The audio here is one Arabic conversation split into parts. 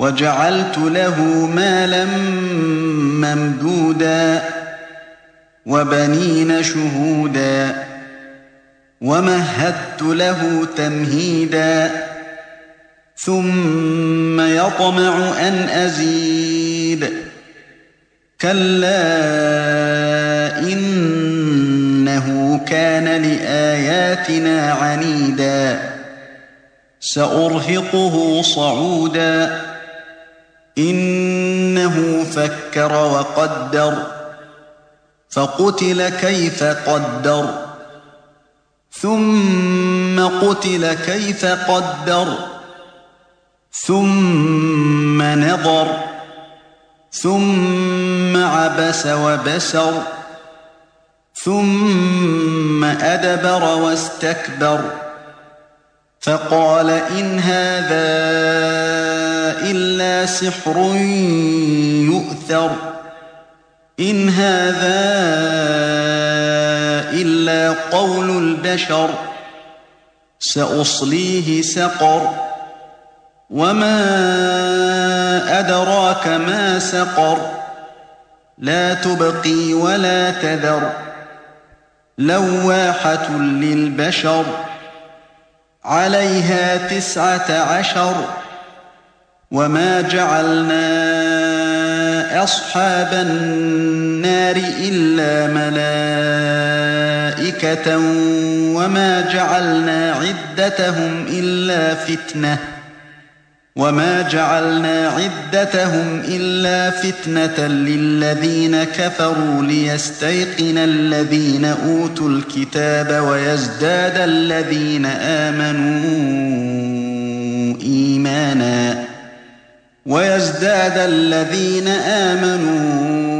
وجعلت له مالا ممدودا وبنين شهودا ومهدت له تمهيدا ثم يطمع أن أزيد كلا إنه كان لآياتنا عنيدا سأرهقه صعودا إنه فكر وقدر فقتل كيف قدر ثم قتل كيف قدر ثم نظر ثم عبس وبسر ثم أدبر واستكبر. فقال إن هذا إلا سحر يؤثر. إن هذا إلا قول البشر. سأصليه سقر. وما أدراك ما سقر. لا تبقي ولا تذر. لواحة للبشر. عليها تسعة عشر وما جعلنا أصحاب النار إلا ملائكة وما جعلنا عدتهم إلا فتنةً وما جعلنا عدتهم إلا فتنة للذين كفروا ليستيقن الذين أوتوا الكتاب ويزداد الذين آمنوا إيمانا ويزداد الذين آمنوا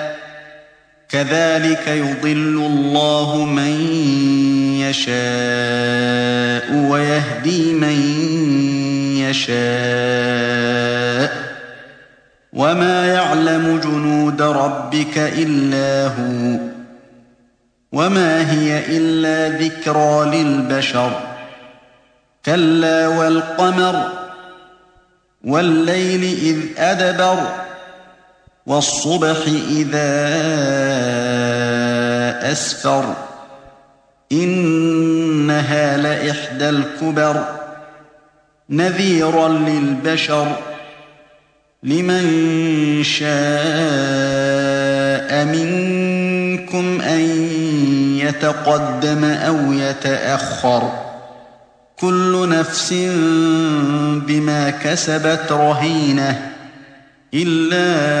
كذلك يضل الله من يشاء ويهدي من يشاء وما يعلم جنود ربك إلا هو وما هي إلا ذكرى للبشر كلا والقمر والليل إذ أدبر والصبح إذا أسفر إنها لإحدى الكبر نذيرا للبشر لمن شاء منكم أن يتقدم أو يتأخر كل نفس بما كسبت رهينة إلا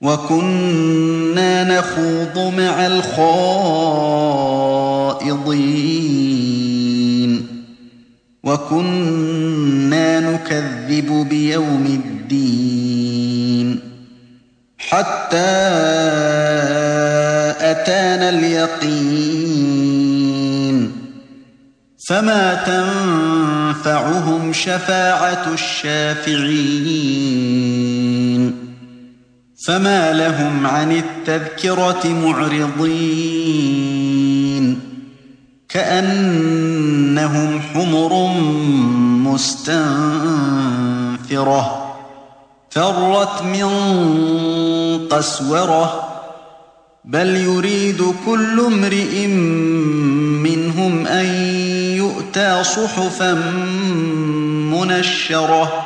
وكنا نخوض مع الخائضين وكنا نكذب بيوم الدين حتى أتانا اليقين فما تنفعهم شفاعة الشافعين فما لهم عن التذكرة معرضين كأنهم حمر مستنفرة فرت من قسوره بل يريد كل امرئ منهم أن يؤتى صحفا منشره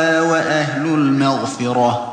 وأهل المغفرة